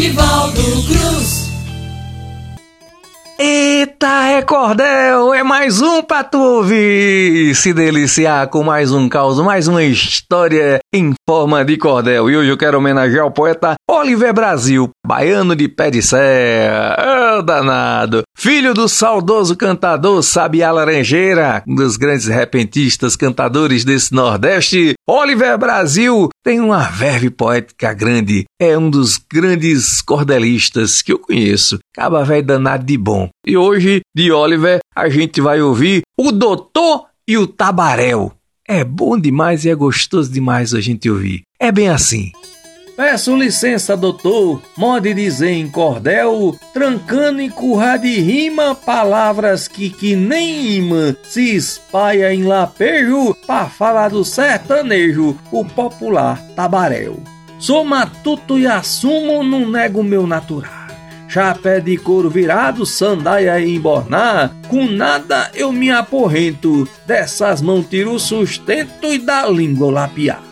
Nivaldo Cruz. Eita, é cordel, é mais um pra tu ouvir, se deliciar com mais um caos, mais uma história em forma de cordel. E hoje eu quero homenagear o poeta Oliver Brasil, baiano de pé de serra, danado, filho do saudoso cantador Sabiá Laranjeira, um dos grandes repentistas cantadores desse Nordeste. Oliver Brasil tem uma verve poética grande, é um dos grandes cordelistas que eu conheço, caba velho danado de bom. E hoje, de Oliver, a gente vai ouvir o Doutor e o Tabaréu. É bom demais e é gostoso demais a gente ouvir. É bem assim. Peço licença, doutor, mode dizer em cordel, trancando em curra de rima, palavras que que nem imã. Se espalha em lapejo, pra falar do sertanejo, o popular tabaréu. Sou matuto e assumo, não nego meu natural. Chapé de couro virado, sandália e embornar, com nada eu me aporrento, dessas mãos tiro sustento e da língua lapiar.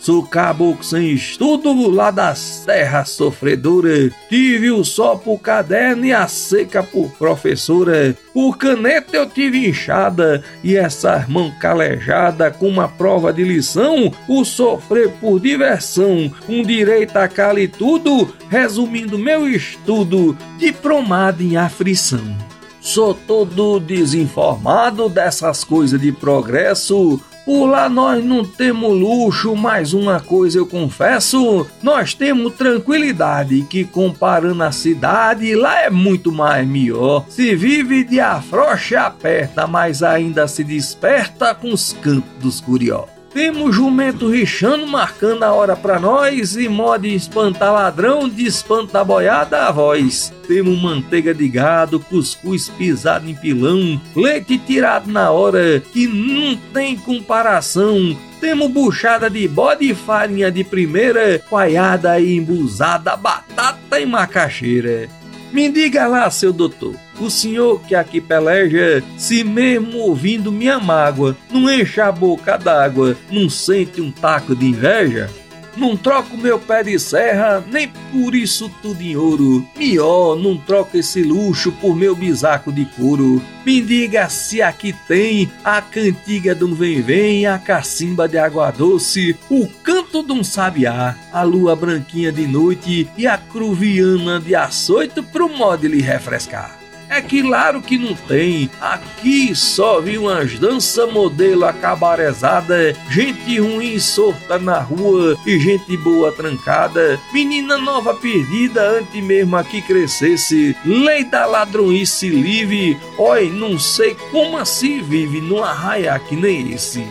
Sou caboclo sem estudo lá da serra sofredora. Tive o sol por caderno e a seca por professora. Por caneta eu tive inchada e essa mão calejada com uma prova de lição. O sofrer por diversão, um direito a cali tudo. Resumindo meu estudo, diplomado em aflição. Sou todo desinformado dessas coisas de progresso. Por lá nós não temos luxo, mas uma coisa eu confesso, nós temos tranquilidade que comparando a cidade, lá é muito mais melhor. Se vive de afrocha aperta, mas ainda se desperta com os cantos dos curiosos. Temos jumento rixando, marcando a hora pra nós, e modo espantar ladrão, de espanto da boiada a voz. Temos manteiga de gado, cuscuz pisado em pilão, leite tirado na hora, que não tem comparação. Temos buchada de bode farinha de primeira, coaiada e embusada, batata e macaxeira. Me diga lá, seu doutor, o senhor que aqui peleja, se mesmo ouvindo minha mágoa, não enche a boca d'água, não sente um taco de inveja? Não troco meu pé de serra, nem por isso tudo em ouro. Mió, não troco esse luxo por meu bisaco de couro. Me diga se aqui tem a cantiga um vem-vem, a cacimba de água doce, o canto de um sabiá, a lua branquinha de noite e a cruviana de açoito pro modo lhe refrescar. É claro que não tem. Aqui só vi umas danças modelo acabarezada, gente ruim solta na rua e gente boa trancada. Menina nova perdida antes mesmo aqui crescesse. Lei da ladronice livre. Oi, não sei como assim vive num arraia que nem esse.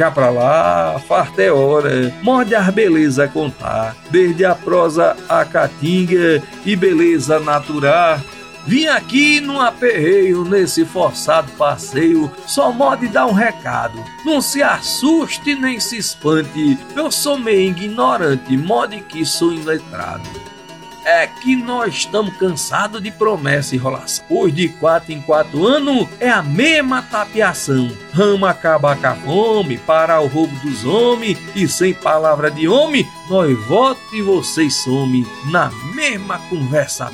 Já pra lá, farta é hora, morde as beleza contar, desde a prosa a caatinga e beleza natural Vim aqui num aperreio, nesse forçado passeio, só mode dar um recado. Não se assuste nem se espante, eu sou meio ignorante, mode que sou iletrado. É que nós estamos cansados de promessa e enrolação. Pois de quatro em quatro anos é a mesma tapiação. Rama acabar com a fome, parar o roubo dos homens e sem palavra de homem, nós voto e vocês some na mesma conversa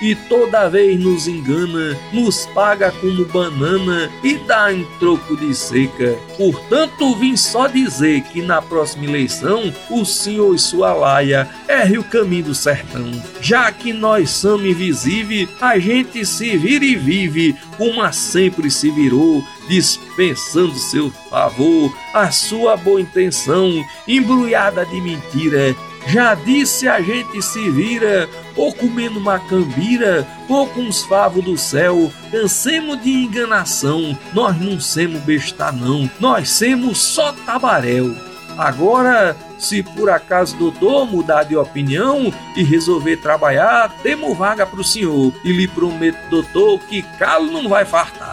e toda vez nos engana, nos paga como banana e dá em troco de seca. Portanto, vim só dizer que na próxima eleição o senhor e sua laia erre o caminho do sertão. Já que nós somos invisíveis, a gente se vira e vive como a sempre se virou, dispensando seu favor, a sua boa intenção, embrulhada de mentira já disse a gente se vira, ou comendo macambira, ou com os favos do céu. Cansemos de enganação, nós não semos besta não, nós semos só tabaréu. Agora, se por acaso doutor mudar de opinião e resolver trabalhar, temos vaga para o senhor e lhe prometo, doutor, que calo não vai fartar.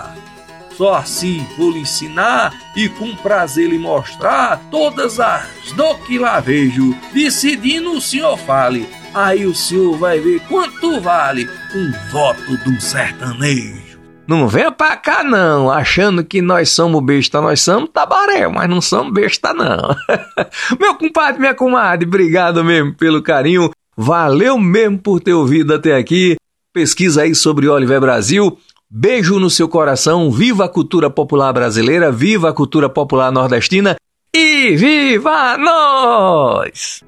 Só assim vou lhe ensinar e com prazer lhe mostrar todas as do que lá vejo. Decidindo o senhor fale, aí o senhor vai ver quanto vale um voto de um sertanejo. Não venha pra cá não, achando que nós somos besta, nós somos tabaré, mas não somos besta não. Meu compadre, minha comadre, obrigado mesmo pelo carinho. Valeu mesmo por ter ouvido até aqui. Pesquisa aí sobre Oliver Brasil. Beijo no seu coração. Viva a cultura popular brasileira, viva a cultura popular nordestina e viva nós!